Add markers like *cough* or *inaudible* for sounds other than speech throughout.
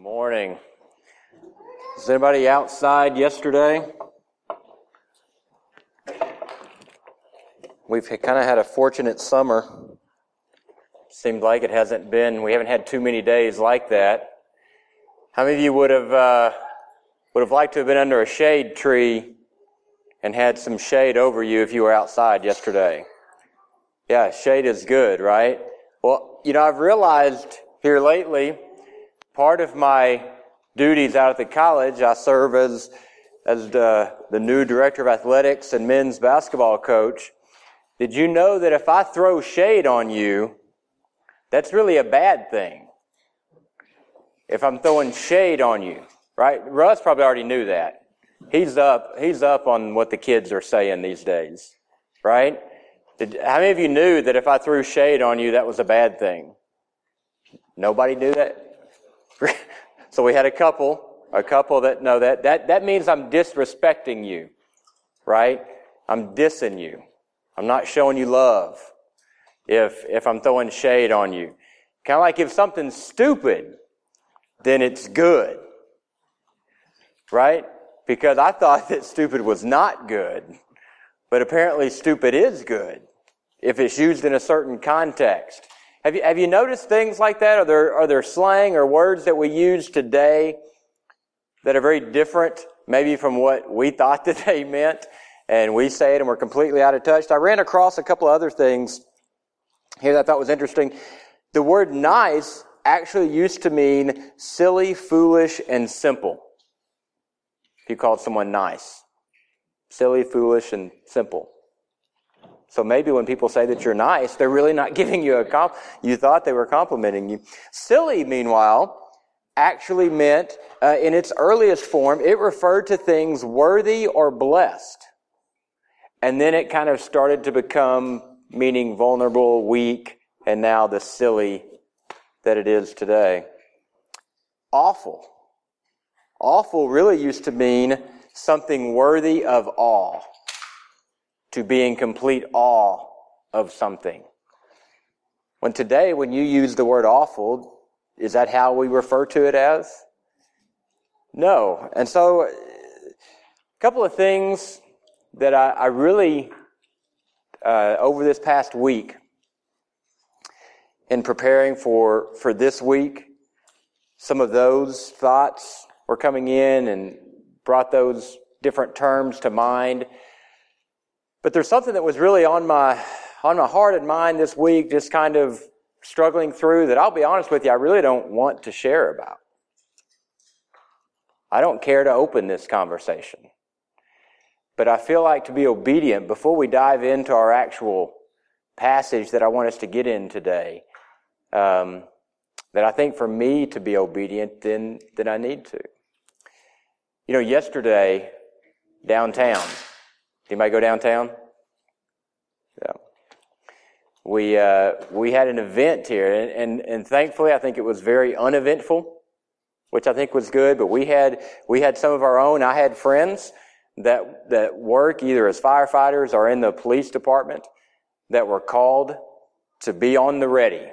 Morning. Was anybody outside yesterday? We've kind of had a fortunate summer. Seemed like it hasn't been. We haven't had too many days like that. How many of you would have uh, would have liked to have been under a shade tree and had some shade over you if you were outside yesterday? Yeah, shade is good, right? Well, you know, I've realized here lately part of my duties out at the college, I serve as, as the, the new director of athletics and men's basketball coach. Did you know that if I throw shade on you, that's really a bad thing? If I'm throwing shade on you, right? Russ probably already knew that. He's up, he's up on what the kids are saying these days, right? Did, how many of you knew that if I threw shade on you, that was a bad thing? Nobody knew that? *laughs* so we had a couple, a couple that know that. That, that means I'm disrespecting you, right? I'm dissing you. I'm not showing you love if, if I'm throwing shade on you. Kind of like if something's stupid, then it's good. Right? Because I thought that stupid was not good. But apparently stupid is good if it's used in a certain context. Have you, have you noticed things like that? Are there, are there slang or words that we use today that are very different, maybe from what we thought *laughs* that they meant? And we say it and we're completely out of touch. I ran across a couple of other things here that I thought was interesting. The word nice actually used to mean silly, foolish, and simple. If you called someone nice. Silly, foolish, and simple. So maybe when people say that you're nice, they're really not *laughs* giving you a comp. You thought they were complimenting you. Silly, meanwhile, actually meant, uh, in its earliest form, it referred to things worthy or blessed. And then it kind of started to become meaning vulnerable, weak, and now the silly that it is today. Awful. Awful really used to mean something worthy of awe to be in complete awe of something. When today, when you use the word awful, is that how we refer to it as? No. And so, a couple of things that I, I really, uh, over this past week, in preparing for, for this week, some of those thoughts were coming in and brought those different terms to mind. But there's something that was really on my, on my heart and mind this week, just kind of struggling through that I'll be honest with you, I really don't want to share about. I don't care to open this conversation. But I feel like to be obedient before we dive into our actual passage that I want us to get in today, um, that I think for me to be obedient, then, then I need to. You know, yesterday, downtown, Anybody go downtown? Yeah. We, uh, we had an event here, and, and, and thankfully, I think it was very uneventful, which I think was good. But we had, we had some of our own. I had friends that, that work either as firefighters or in the police department that were called to be on the ready.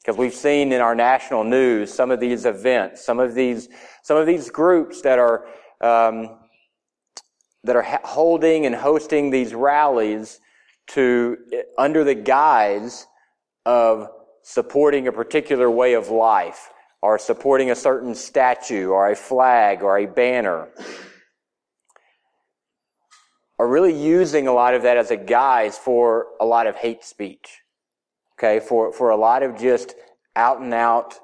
Because we've seen in our national news some of these events, some of these, some of these groups that are, um, that are holding and hosting these rallies to, eh, under the guise of supporting a particular way of life or supporting a certain statue or a flag or a banner are really using a lot of that as a guise for a lot of hate speech. Okay, for, for a lot of just out and out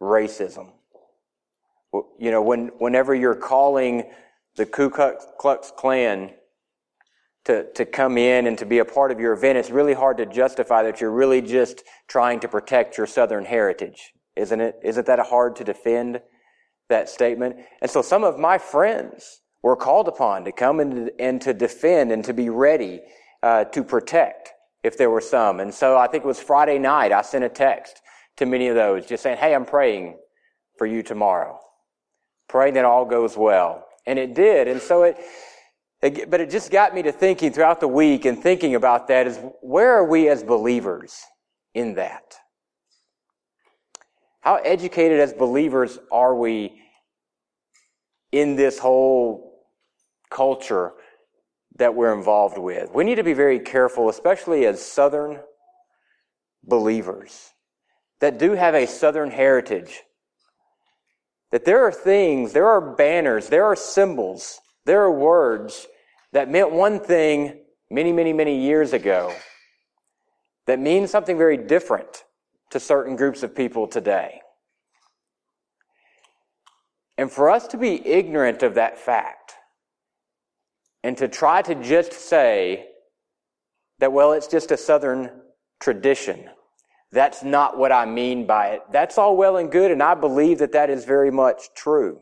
racism. You know, when, whenever you're calling the Ku Klux Klan to, to come in and to be a part of your event, it's really hard to justify that you're really just trying to protect your Southern heritage, isn't it? Isn't that hard to defend that statement? And so some of my friends were called upon to come and, and to defend and to be ready uh, to protect if there were some. And so I think it was Friday night, I sent a text to many of those just saying, Hey, I'm praying for you tomorrow. Praying that all goes well. And it did. And so it, it, but it just got me to thinking throughout the week and thinking about that is where are we as believers in that? How educated as believers are we in this whole culture that we're involved with? We need to be very careful, especially as Southern believers that do have a Southern heritage. That there are things, there are banners, there are symbols, there are words that meant one thing many, many, many years ago that mean something very different to certain groups of people today. And for us to be ignorant of that fact and to try to just say that, well, it's just a Southern tradition. That's not what I mean by it. That's all well and good, and I believe that that is very much true.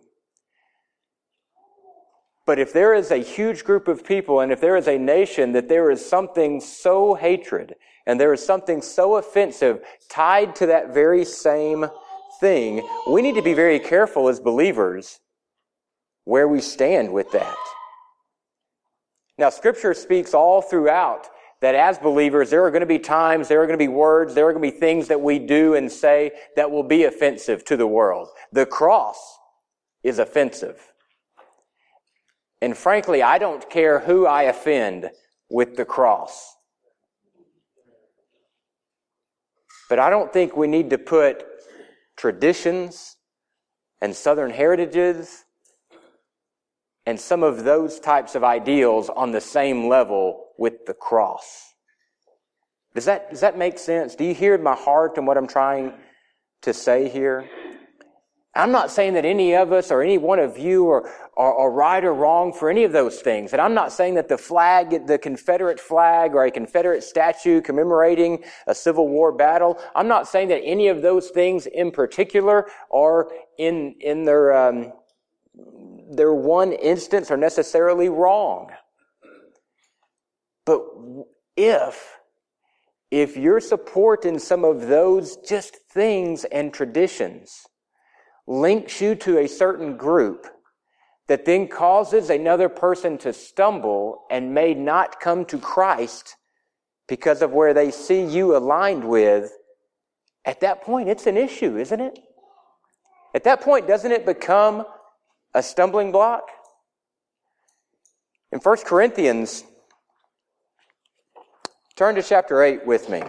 But if there is a huge group of people and if there is a nation that there is something so hatred and there is something so offensive tied to that very same thing, we need to be very careful as believers where we stand with that. Now, scripture speaks all throughout that as believers, there are going to be times, there are going to be words, there are going to be things that we do and say that will be offensive to the world. The cross is offensive. And frankly, I don't care who I offend with the cross. But I don't think we need to put traditions and Southern heritages and some of those types of ideals on the same level with the cross. Does that, does that make sense? Do you hear my heart and what I'm trying to say here? I'm not saying that any of us or any one of you are, are, are, right or wrong for any of those things. And I'm not saying that the flag, the Confederate flag or a Confederate statue commemorating a Civil War battle, I'm not saying that any of those things in particular are in, in their, um, their one instance are necessarily wrong. But if, if your support in some of those just things and traditions links you to a certain group that then causes another person to stumble and may not come to Christ because of where they see you aligned with, at that point, it's an issue, isn't it? At that point, doesn't it become a stumbling block? In 1 Corinthians, turn to chapter 8 with me.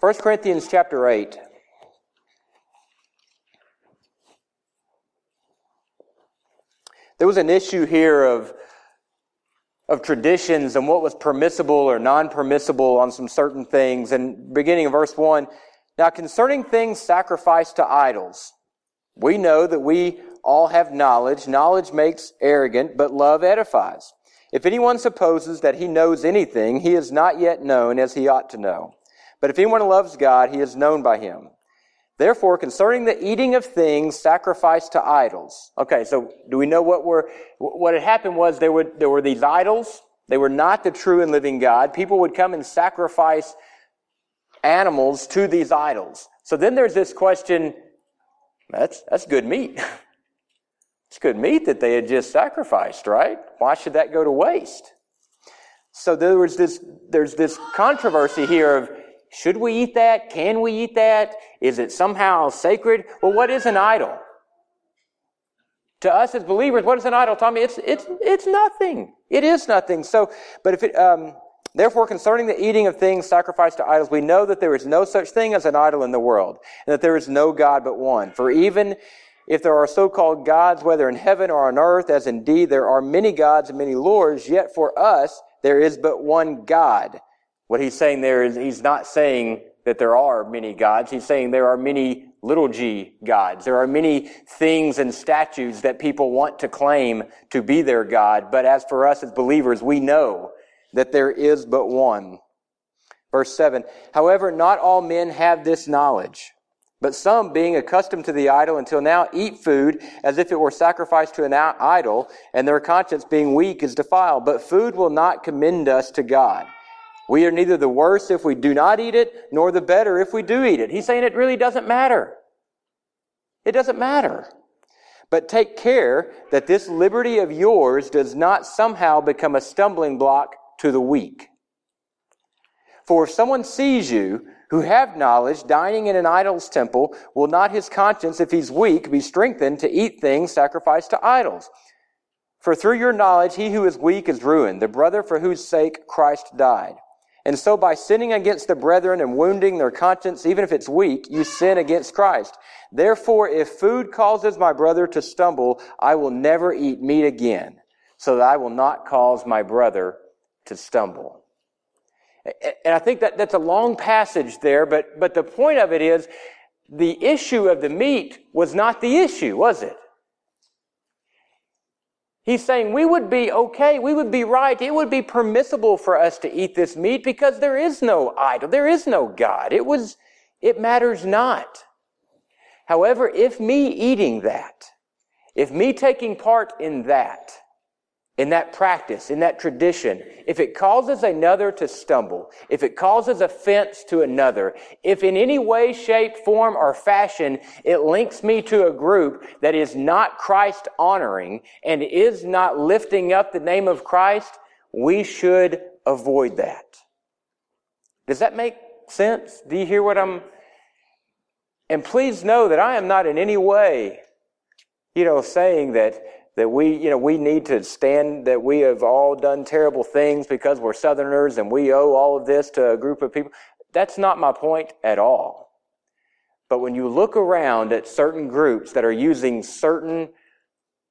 1 Corinthians chapter 8. There was an issue here of, of traditions and what was permissible or non permissible on some certain things. And beginning of verse 1 Now, concerning things sacrificed to idols, we know that we all have knowledge. Knowledge makes arrogant, but love edifies. If anyone supposes that he knows anything, he is not yet known as he ought to know. But if anyone loves God, he is known by him. Therefore, concerning the eating of things sacrificed to idols. Okay, so do we know what were, what had happened was there were, there were these idols. They were not the true and living God. People would come and sacrifice animals to these idols. So then there's this question, that's, that's good meat. *laughs* it's good meat that they had just sacrificed, right? Why should that go to waste? So there was this, there's this controversy here of, should we eat that? Can we eat that? Is it somehow sacred? Well, what is an idol? To us as believers, what is an idol, Tommy? It's, it's, it's nothing. It is nothing. So, but if it, um, therefore, concerning the eating of things sacrificed to idols, we know that there is no such thing as an idol in the world, and that there is no God but one. For even if there are so-called gods, whether in heaven or on earth, as indeed there are many gods and many lords, yet for us there is but one God, what he's saying there is he's not saying that there are many gods. He's saying there are many little g gods. There are many things and statues that people want to claim to be their God. But as for us as believers, we know that there is but one. Verse 7 However, not all men have this knowledge. But some, being accustomed to the idol until now, eat food as if it were sacrificed to an idol, and their conscience being weak is defiled. But food will not commend us to God. We are neither the worse if we do not eat it, nor the better if we do eat it. He's saying it really doesn't matter. It doesn't matter. But take care that this liberty of yours does not somehow become a stumbling block to the weak. For if someone sees you who have knowledge, dining in an idol's temple, will not his conscience, if he's weak, be strengthened to eat things sacrificed to idols? For through your knowledge, he who is weak is ruined, the brother for whose sake Christ died. And so by sinning against the brethren and wounding their conscience, even if it's weak, you sin against Christ. Therefore, if food causes my brother to stumble, I will never eat meat again, so that I will not cause my brother to stumble. And I think that that's a long passage there, but, but the point of it is the issue of the meat was not the issue, was it? He's saying we would be okay, we would be right, it would be permissible for us to eat this meat because there is no idol, there is no God. It was, it matters not. However, if me eating that, if me taking part in that, in that practice, in that tradition, if it causes another to stumble, if it causes offense to another, if in any way, shape, form, or fashion it links me to a group that is not Christ honoring and is not lifting up the name of Christ, we should avoid that. Does that make sense? Do you hear what I'm? And please know that I am not in any way, you know, saying that that we, you know, we need to stand that we have all done terrible things because we're Southerners and we owe all of this to a group of people. That's not my point at all. But when you look around at certain groups that are using certain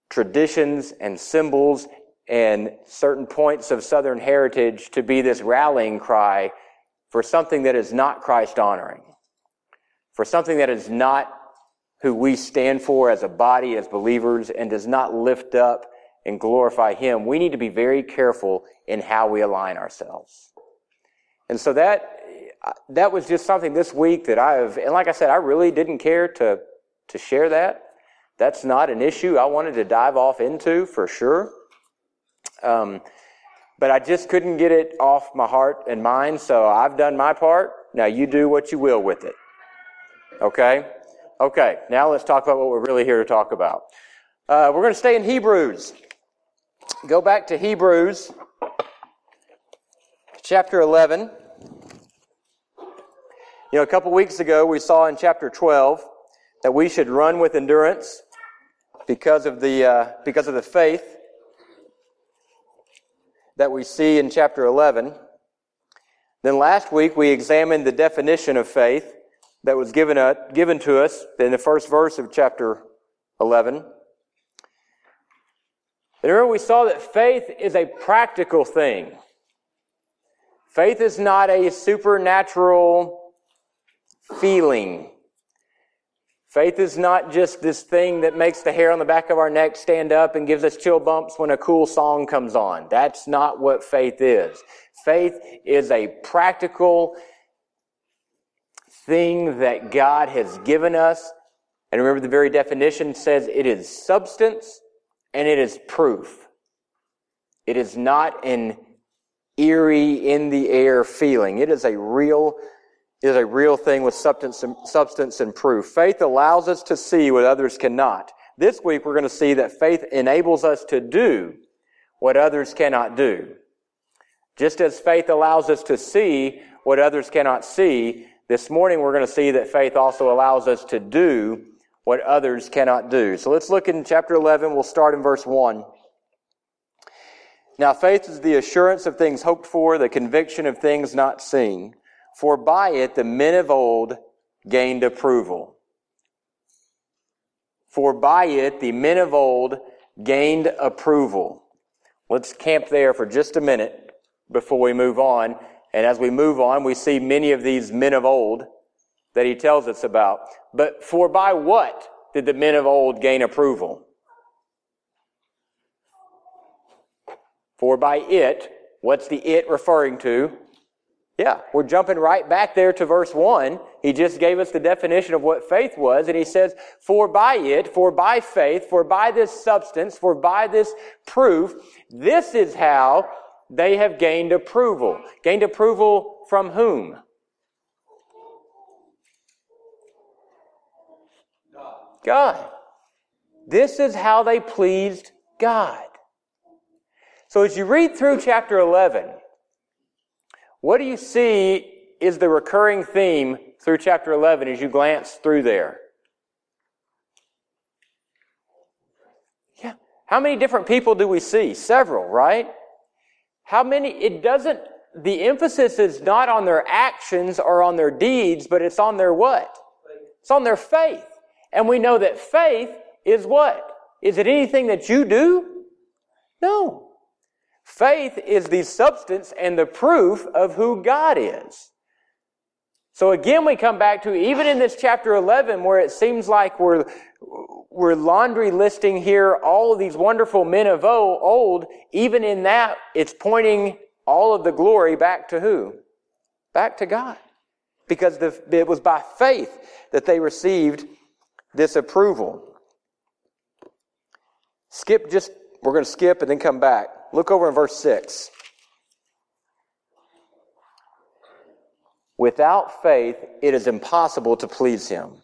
traditions and symbols and certain points of Southern heritage to be this rallying cry for something that is not Christ honoring, for something that is not who we stand for as a body, as believers, and does not lift up and glorify Him, we need to be very careful in how we align ourselves. And so that, that was just something this week that I have, and like I said, I really didn't care to, to share that. That's not an issue I wanted to dive off into for sure. Um, but I just couldn't get it off my heart and mind, so I've done my part. Now you do what you will with it. Okay? Okay, now let's talk about what we're really here to talk about. Uh, we're going to stay in Hebrews. Go back to Hebrews chapter 11. You know, a couple weeks ago we saw in chapter 12 that we should run with endurance because of the, uh, because of the faith that we see in chapter 11. Then last week we examined the definition of faith that was given, uh, given to us in the first verse of chapter 11. And remember, we saw that faith is a practical thing. Faith is not a supernatural feeling. Faith is not just this thing that makes the hair on the back of our neck stand up and gives us chill bumps when a cool song comes on. That's not what faith is. Faith is a practical thing that God has given us. And remember, the very definition says it is substance and it is proof. It is not an eerie, in the air feeling. It is a real, is a real thing with substance and, substance and proof. Faith allows us to see what others cannot. This week we're going to see that faith enables us to do what others cannot do. Just as faith allows us to see what others cannot see, this morning, we're going to see that faith also allows us to do what others cannot do. So let's look in chapter 11. We'll start in verse 1. Now, faith is the assurance of things hoped for, the conviction of things not seen. For by it the men of old gained approval. For by it the men of old gained approval. Let's camp there for just a minute before we move on and as we move on, we see many of these men of old that he tells us about. But for by what did the men of old gain approval? For by it, what's the it referring to? Yeah, we're jumping right back there to verse 1. He just gave us the definition of what faith was, and he says, For by it, for by faith, for by this substance, for by this proof, this is how they have gained approval. Gained approval from whom? God. This is how they pleased God. So as you read through chapter 11, what do you see is the recurring theme through chapter 11 as you glance through there? Yeah. How many different people do we see? Several, right? How many? It doesn't, the emphasis is not on their actions or on their deeds, but it's on their what? It's on their faith. And we know that faith is what? Is it anything that you do? No. Faith is the substance and the proof of who God is. So again, we come back to even in this chapter 11 where it seems like we're, we're laundry listing here all of these wonderful men of old, even in that, it's pointing all of the glory back to who? Back to God. Because the, it was by faith that they received this approval. Skip just, we're going to skip and then come back. Look over in verse 6. Without faith, it is impossible to please him.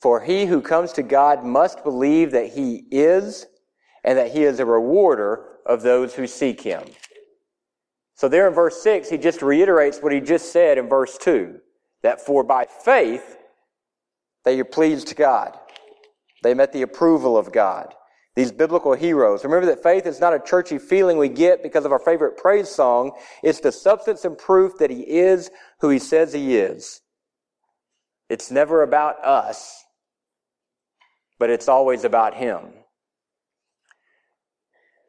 For he who comes to God must believe that he is and that he is a rewarder of those who seek him. So there in verse 6, he just reiterates what he just said in verse 2 that for by faith they are pleased to God. They met the approval of God these biblical heroes. Remember that faith is not a churchy feeling we get because of our favorite praise song. It's the substance and proof that he is who he says he is. It's never about us, but it's always about him.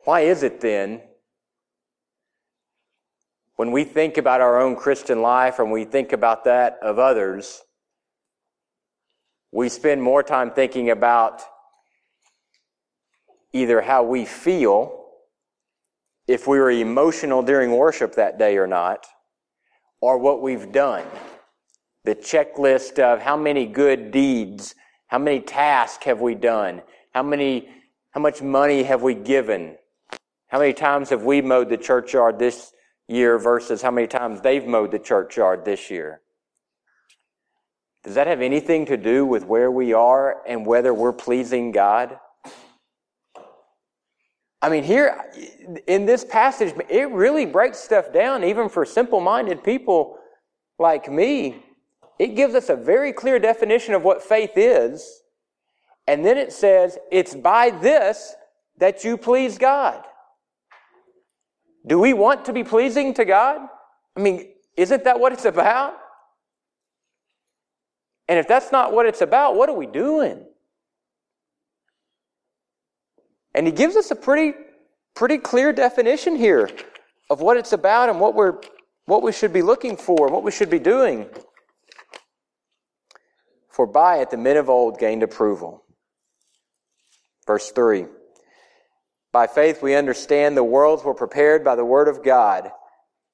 Why is it then, when we think about our own Christian life and we think about that of others, we spend more time thinking about either how we feel, if we were emotional during worship that day or not, or what we've done. The checklist of how many good deeds, how many tasks have we done, how many, how much money have we given, how many times have we mowed the churchyard this year versus how many times they've mowed the churchyard this year. Does that have anything to do with where we are and whether we're pleasing God? I mean, here in this passage, it really breaks stuff down, even for simple minded people like me. It gives us a very clear definition of what faith is. And then it says, it's by this that you please God. Do we want to be pleasing to God? I mean, isn't that what it's about? And if that's not what it's about, what are we doing? And he gives us a pretty, pretty clear definition here of what it's about and what we're, what we should be looking for, and what we should be doing. For by it the men of old gained approval. Verse 3. By faith we understand the worlds were prepared by the word of God,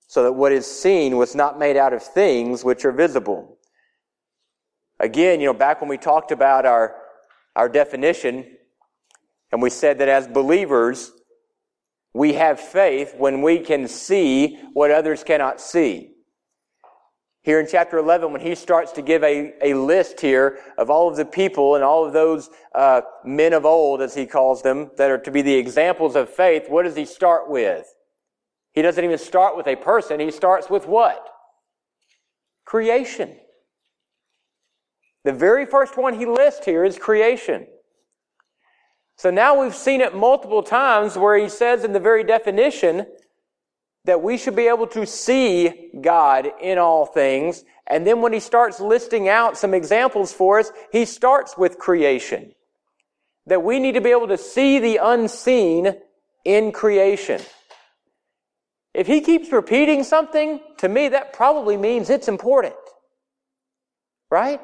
so that what is seen was not made out of things which are visible. Again, you know, back when we talked about our, our definition, and we said that as believers, we have faith when we can see what others cannot see. Here in chapter 11, when he starts to give a, a list here of all of the people and all of those uh, men of old, as he calls them, that are to be the examples of faith, what does he start with? He doesn't even start with a person. He starts with what? Creation. The very first one he lists here is creation. So now we've seen it multiple times where he says in the very definition that we should be able to see God in all things. And then when he starts listing out some examples for us, he starts with creation. That we need to be able to see the unseen in creation. If he keeps repeating something, to me that probably means it's important. Right?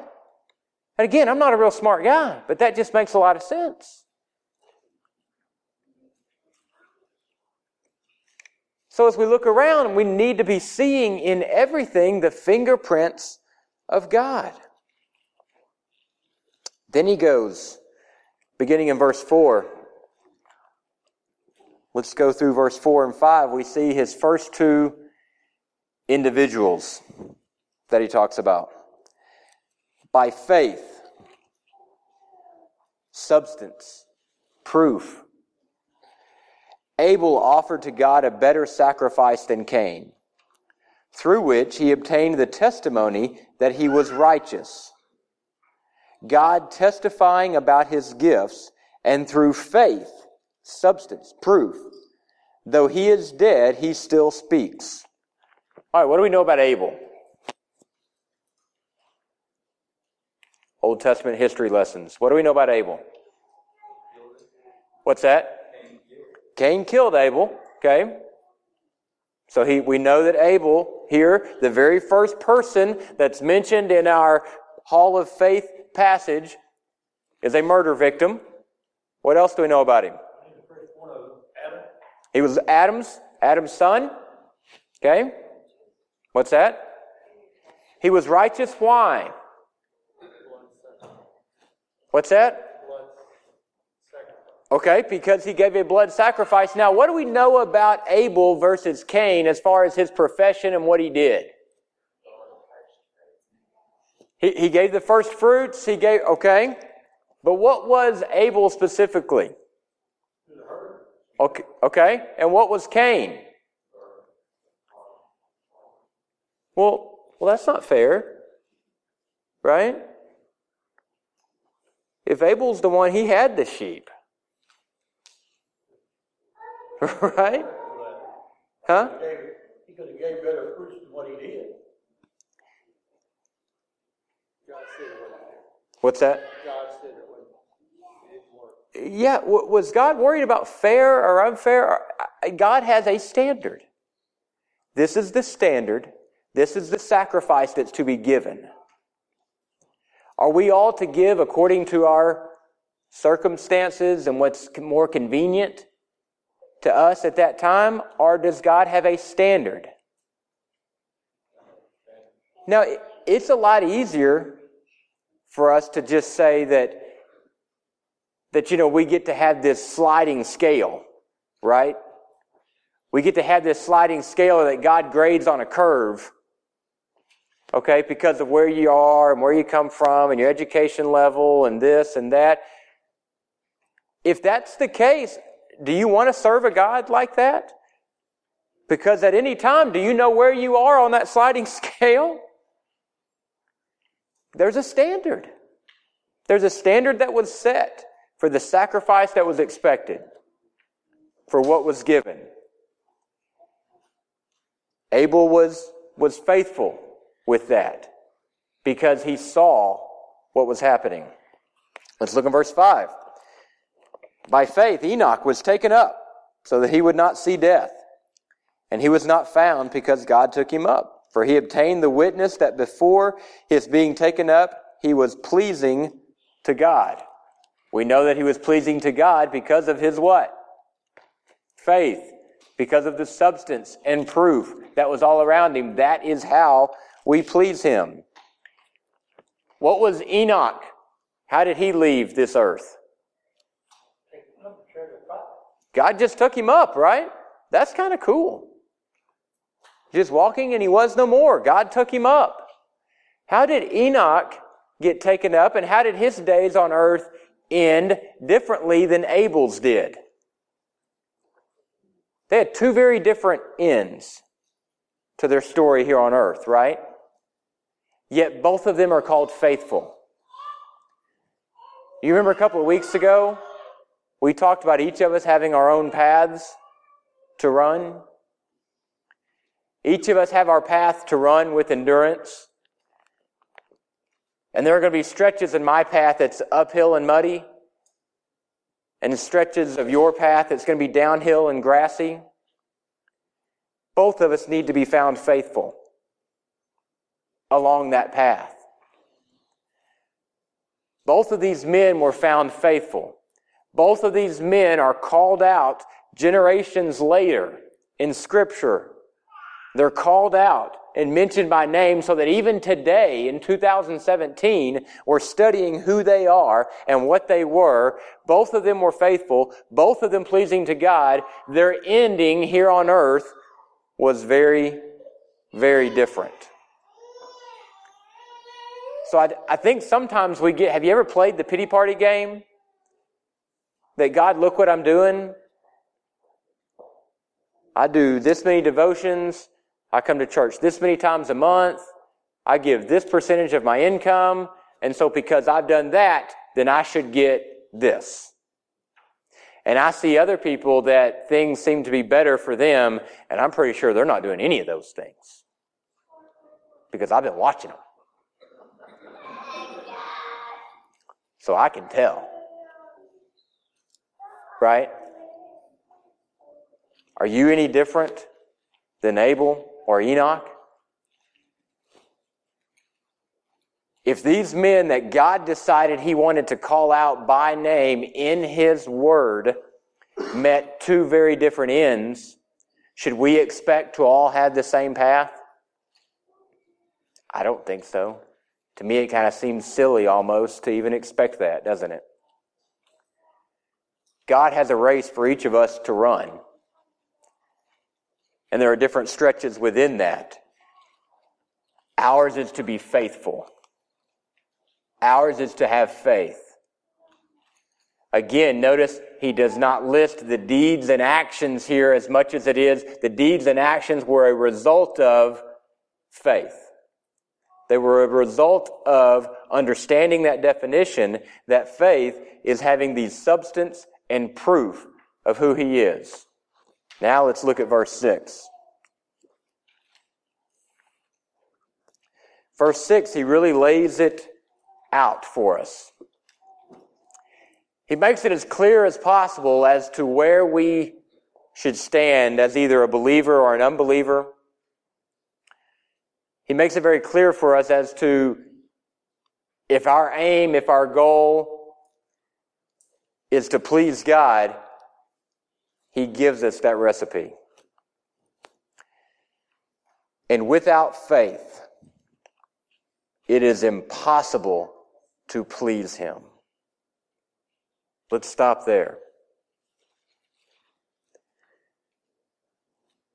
And again, I'm not a real smart guy, but that just makes a lot of sense. So as we look around, we need to be seeing in everything the fingerprints of God. Then he goes, beginning in verse 4. Let's go through verse 4 and 5. We see his first two individuals that he talks about. By faith, substance, proof, Abel offered to God a better sacrifice than Cain, through which he obtained the testimony that he was righteous. God testifying about his gifts, and through faith, substance, proof. Though he is dead, he still speaks. All right, what do we know about Abel? Old Testament history lessons. What do we know about Abel? What's that? Cain killed Abel. Okay. So he, we know that Abel here, the very first person that's mentioned in our Hall of Faith passage, is a murder victim. What else do we know about him? He was Adam's Adam's son. Okay. What's that? He was righteous. Why? What's that? Okay, because he gave a blood sacrifice. Now, what do we know about Abel versus Cain as far as his profession and what he did? He, he gave the first fruits, he gave, okay. But what was Abel specifically? Okay, okay. And what was Cain? Well, well, that's not fair. Right? If Abel's the one, he had the sheep. *laughs* right? Huh? He could have gave better fruits than what he did. What's that? God said it wouldn't. Yeah, was God worried about fair or unfair? God has a standard. This is the standard. This is the sacrifice that's to be given. Are we all to give according to our circumstances and what's more convenient? To us at that time, or does God have a standard? Now, it's a lot easier for us to just say that, that, you know, we get to have this sliding scale, right? We get to have this sliding scale that God grades on a curve, okay, because of where you are and where you come from and your education level and this and that. If that's the case, do you want to serve a God like that? Because at any time, do you know where you are on that sliding *laughs* scale? There's a standard. There's a standard that was set for the sacrifice that was expected, for what was given. Abel was, was faithful with that because he saw what was happening. Let's look in verse 5. By faith, Enoch was taken up so that he would not see death. And he was not found because God took him up. For he obtained the witness that before his being taken up, he was pleasing to God. We know that he was pleasing to God because of his what? Faith. Because of the substance and proof that was all around him. That is how we please him. What was Enoch? How did he leave this earth? God just took him up, right? That's kind of cool. Just walking and he was no more. God took him up. How did Enoch get taken up and how did his days on earth end differently than Abel's did? They had two very different ends to their story here on earth, right? Yet both of them are called faithful. You remember a couple of weeks ago we talked about each of us having our own paths to run. Each of us have our path to run with endurance. And there are going to be stretches in my path that's uphill and muddy, and stretches of your path that's going to be downhill and grassy. Both of us need to be found faithful along that path. Both of these men were found faithful. Both of these men are called out generations later in Scripture. They're called out and mentioned by name so that even today in 2017, we're studying who they are and what they were. Both of them were faithful, both of them pleasing to God. Their ending here on earth was very, very different. So I, I think sometimes we get, have you ever played the pity party game? That God, look what I'm doing. I do this many devotions. I come to church this many times a month. I give this percentage of my income. And so because I've done that, then I should get this. And I see other people that things seem to be better for them, and I'm pretty sure they're not doing any of those things. Because I've been watching them. So I can tell. Right? Are you any different than Abel or Enoch? If these men that God decided he wanted to call out by name in his word met two very different ends, should we expect to all have the same path? I don't think so. To me, it kind of seems silly almost to even expect that, doesn't it? God has a race for each of us to run. And there are different stretches within that. Ours is to be faithful. Ours is to have faith. Again, notice he does not list the deeds and actions here as much as it is the deeds and actions were a result of faith. They were a result of understanding that definition that faith is having the substance and proof of who he is. Now let's look at verse 6. Verse 6, he really lays it out for us. He makes it as clear as possible as to where we should stand as either a believer or an unbeliever. He makes it very clear for us as to if our aim, if our goal is to please God, He gives us that recipe. And without faith, it is impossible to please Him. Let's stop there.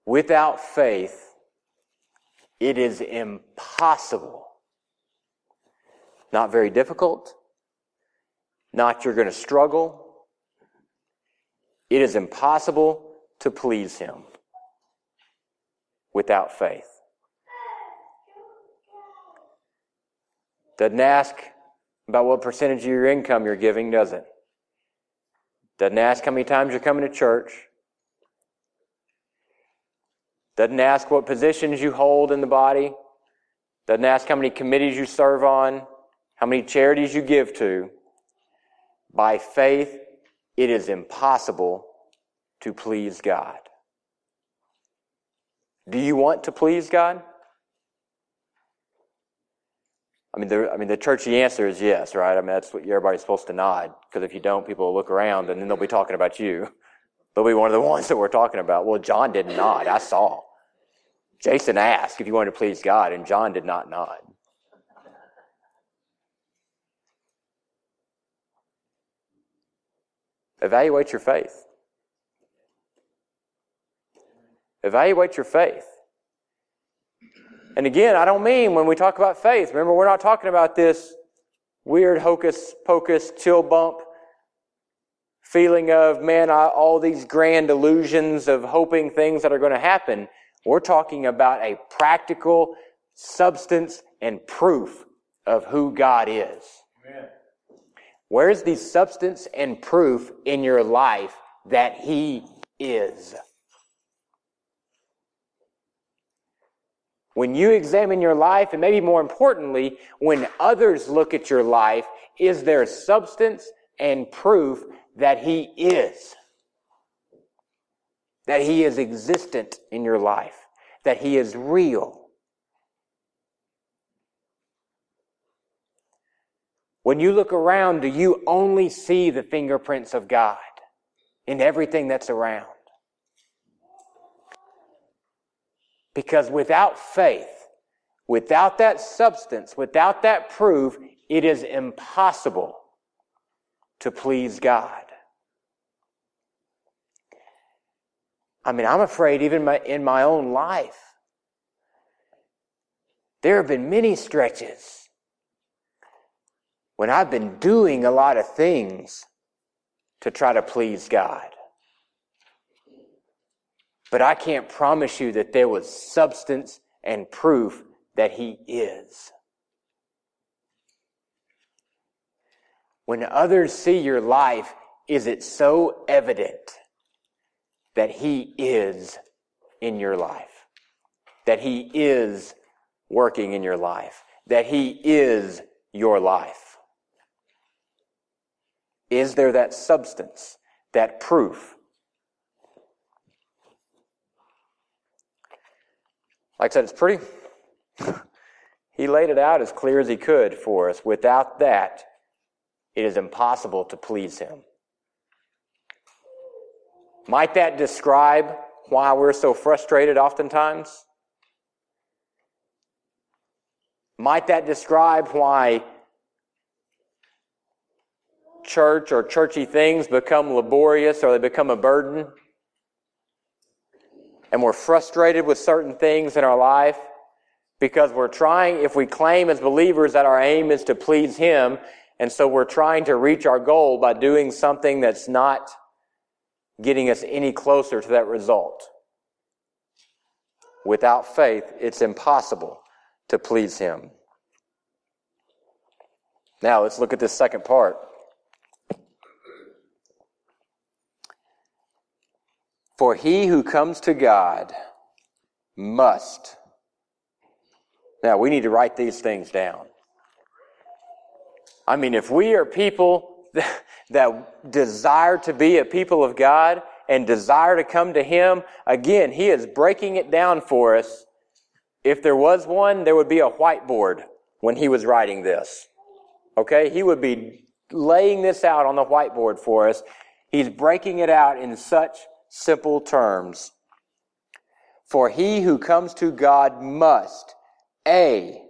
Without faith, it is impossible. Not very difficult. Not you're going to struggle. It is impossible to please Him without faith. Doesn't ask about what percentage of your income you're giving, does it? Doesn't ask how many times you're coming to church. Doesn't ask what positions you hold in the body. Doesn't ask how many committees you serve on, how many charities you give to. By faith, it is impossible to please God. Do you want to please God? I mean, the, I mean, the churchy answer is yes, right? I mean, that's what everybody's supposed to nod. Because if you don't, people will look around and then they'll be talking about you. They'll be one of the *laughs* ones that we're talking about. Well, John didn't. I saw. Jason asked if you wanted to please God, and John did not nod. Evaluate your faith. Evaluate your faith. And again, I don't mean when we talk about faith, remember, we're not talking about this weird hocus pocus, chill bump feeling of, man, I, all these grand illusions of hoping things that are going to happen. We're talking about a practical substance and proof of who God is. Amen. Where's the substance and proof in your life that He is? When you examine your life, and maybe more importantly, when others look at your life, is there substance and proof that He is? That He is existent in your life? That He is real? When you look around, do you only see the fingerprints of God in everything that's around? Because without faith, without that substance, without that proof, it is impossible to please God. I mean, I'm afraid even my, in my own life, there have been many stretches when I've been doing a lot of things to try to please God. But I can't promise you that there was substance and proof that he is. When others see your life, is it so evident that he is in your life? That he is working in your life? That he is your life? Is there that substance, that proof? Like I said, it's pretty. *laughs* he laid it out as clear as he could for us. Without that, it is impossible to please him. Might that describe why we're so frustrated oftentimes? Might that describe why church or churchy things become laborious or they become a burden? And we're frustrated with certain things in our life because we're trying, if we claim as believers that our aim is to please Him, and so we're trying to reach our goal by doing something that's not getting us any closer to that result. Without faith, it's impossible to please Him. Now, let's look at this second part. For he who comes to God must. Now, we need to write these things down. I mean, if we are people *laughs* that desire to be a people of God and desire to come to Him, again, He is breaking it down for us. If there was one, there would be a whiteboard when He was writing this. Okay? He would be laying this out on the whiteboard for us. He's breaking it out in such simple terms. For he who comes to God must, A,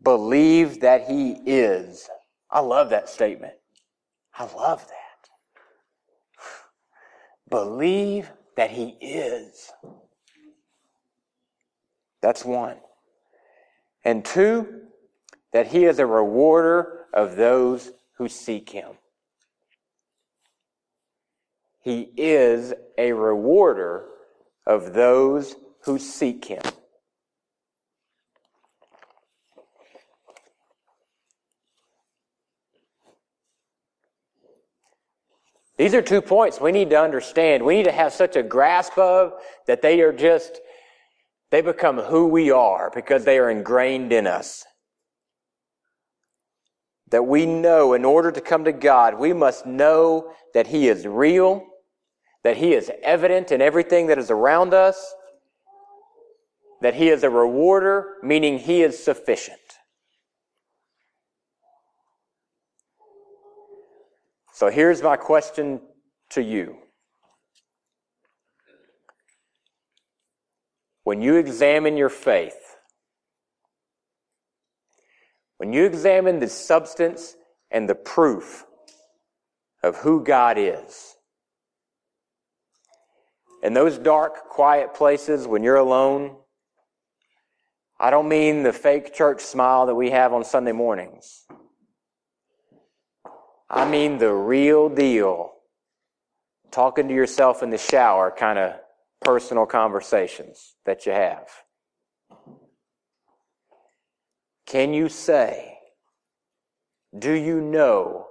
believe that he is. I love that statement. I love that. *sighs* Believe that he is. That's one. And two, that he is a rewarder of those who seek him. He is a rewarder of those who seek him. These are two points we need to understand. We need to have such a grasp of that they are just, they become who we are because they are ingrained in us. That we know in order to come to God, we must know that He is real, that He is evident in everything that is around us, that He is a rewarder, meaning He is sufficient. So here's my question to you. When you examine your faith, when you examine the substance and the proof of who God is, in those dark, quiet places when you're alone, I don't mean the fake church smile that we have on Sunday mornings. I mean the real deal. Talking to yourself in the shower kind of personal conversations that you have. Can you say, do you know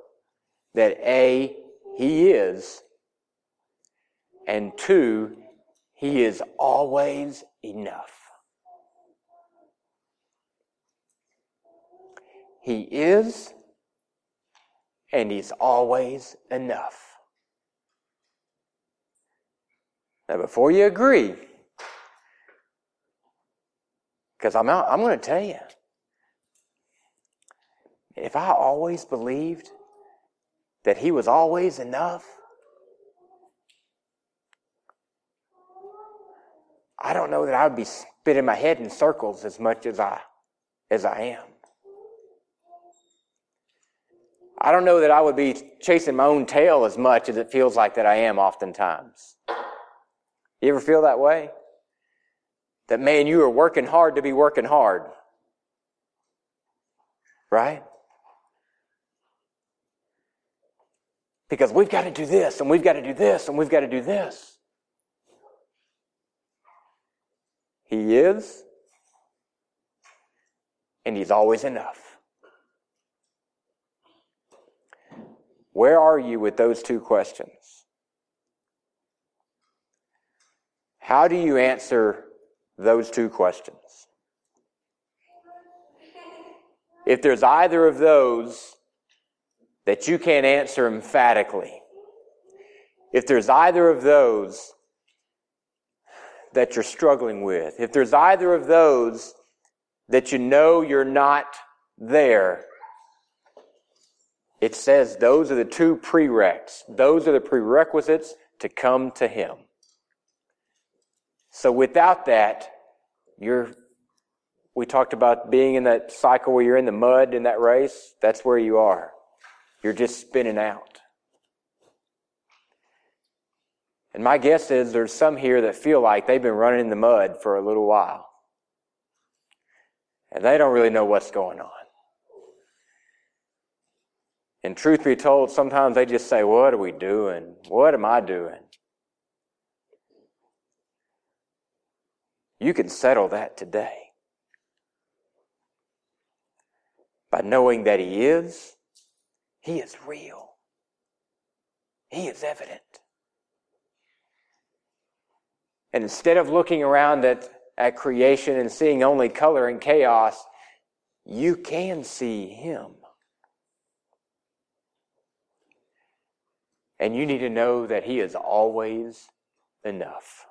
that A, He is, and two, He is always enough? He is, and He's always enough. Now, before you agree, because I'm, I'm going to tell you, if I always believed that He was always enough, I don't know that I would be spinning my head in circles as much as I as I am. I don't know that I would be chasing my own tail as much as it feels like that I am oftentimes. You ever feel that way? That man, you are working hard to be working hard. Right? Because we've got to do this, and we've got to do this, and we've got to do this. He is, and He's always enough. Where are you with those two questions? How do you answer those two questions? If there's either of those that you can't answer emphatically, if there's either of those that you're struggling with, if there's either of those that you know you're not there, it says those are the two prereqs. Those are the prerequisites to come to Him. So without that, you're, we talked about being in that cycle where you're in the mud in that race. That's where you are. You're just spinning out. And my guess is there's some here that feel like they've been running in the mud for a little while. And they don't really know what's going on. And truth be told, sometimes they just say, What are we doing? What am I doing? You can settle that today by knowing that He is, He is real, He is evident. And instead of looking around at, at creation and seeing only color and chaos, you can see Him. And you need to know that He is always enough.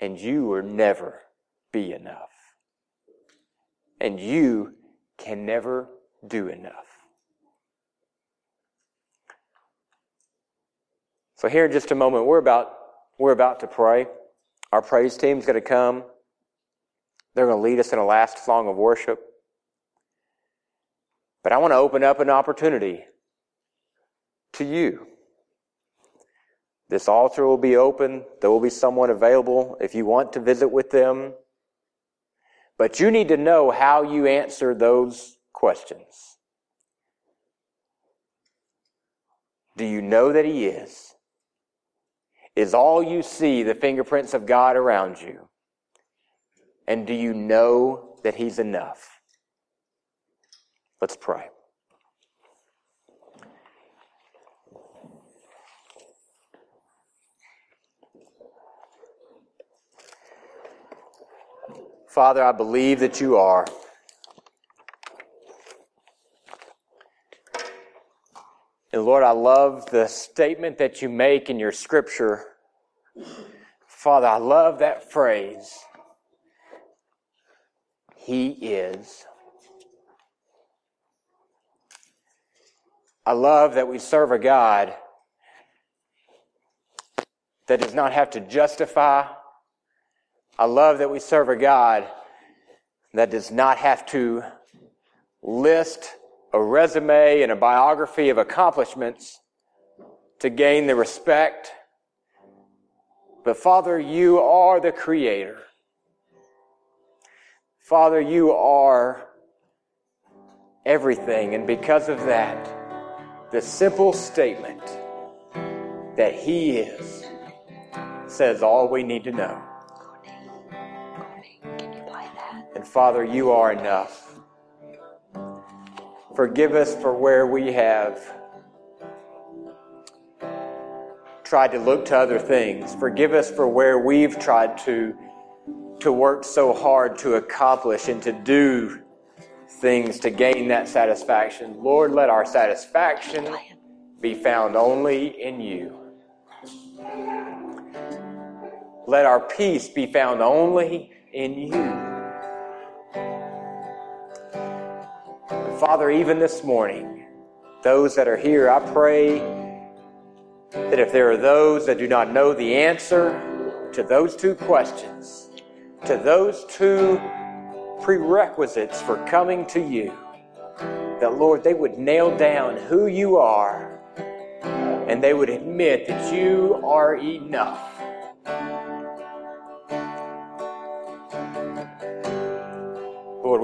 And you will never be enough. And you can never do enough. So here in just a moment, we're about, we're about to pray. Our praise team's going to come. They're going to lead us in a last song of worship. But I want to open up an opportunity to you. This altar will be open. There will be someone available if you want to visit with them. But you need to know how you answer those questions. Do you know that He is? Is all you see the fingerprints of God around you? And do you know that He's enough? Let's pray. Father, I believe that you are. Lord, I love the statement that you make in your scripture. Father, I love that phrase. He is. I love that we serve a God that does not have to justify I love that we serve a God that does not have to list a resume and a biography of accomplishments to gain the respect. But Father, you are the creator. Father, you are everything. And because of that, the simple statement that He is says all we need to know. And Father, you are enough. Forgive us for where we have tried to look to other things. Forgive us for where we've tried to, to work so hard to accomplish and to do things to gain that satisfaction. Lord, let our satisfaction be found only in you. Let our peace be found only in you. Father, even this morning, those that are here, I pray that if there are those that do not know the answer to those two questions, to those two prerequisites for coming to you, that Lord, they would nail down who you are and they would admit that you are enough.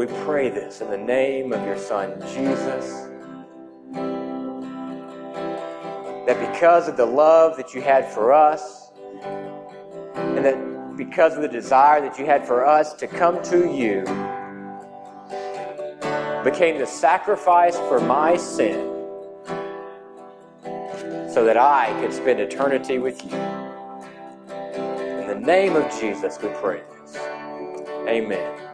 We pray this in the name of your Son, Jesus. That because of the love that you had for us, and that because of the desire that you had for us to come to you, became the sacrifice for my sin so that I could spend eternity with you. In the name of Jesus, we pray this. Amen.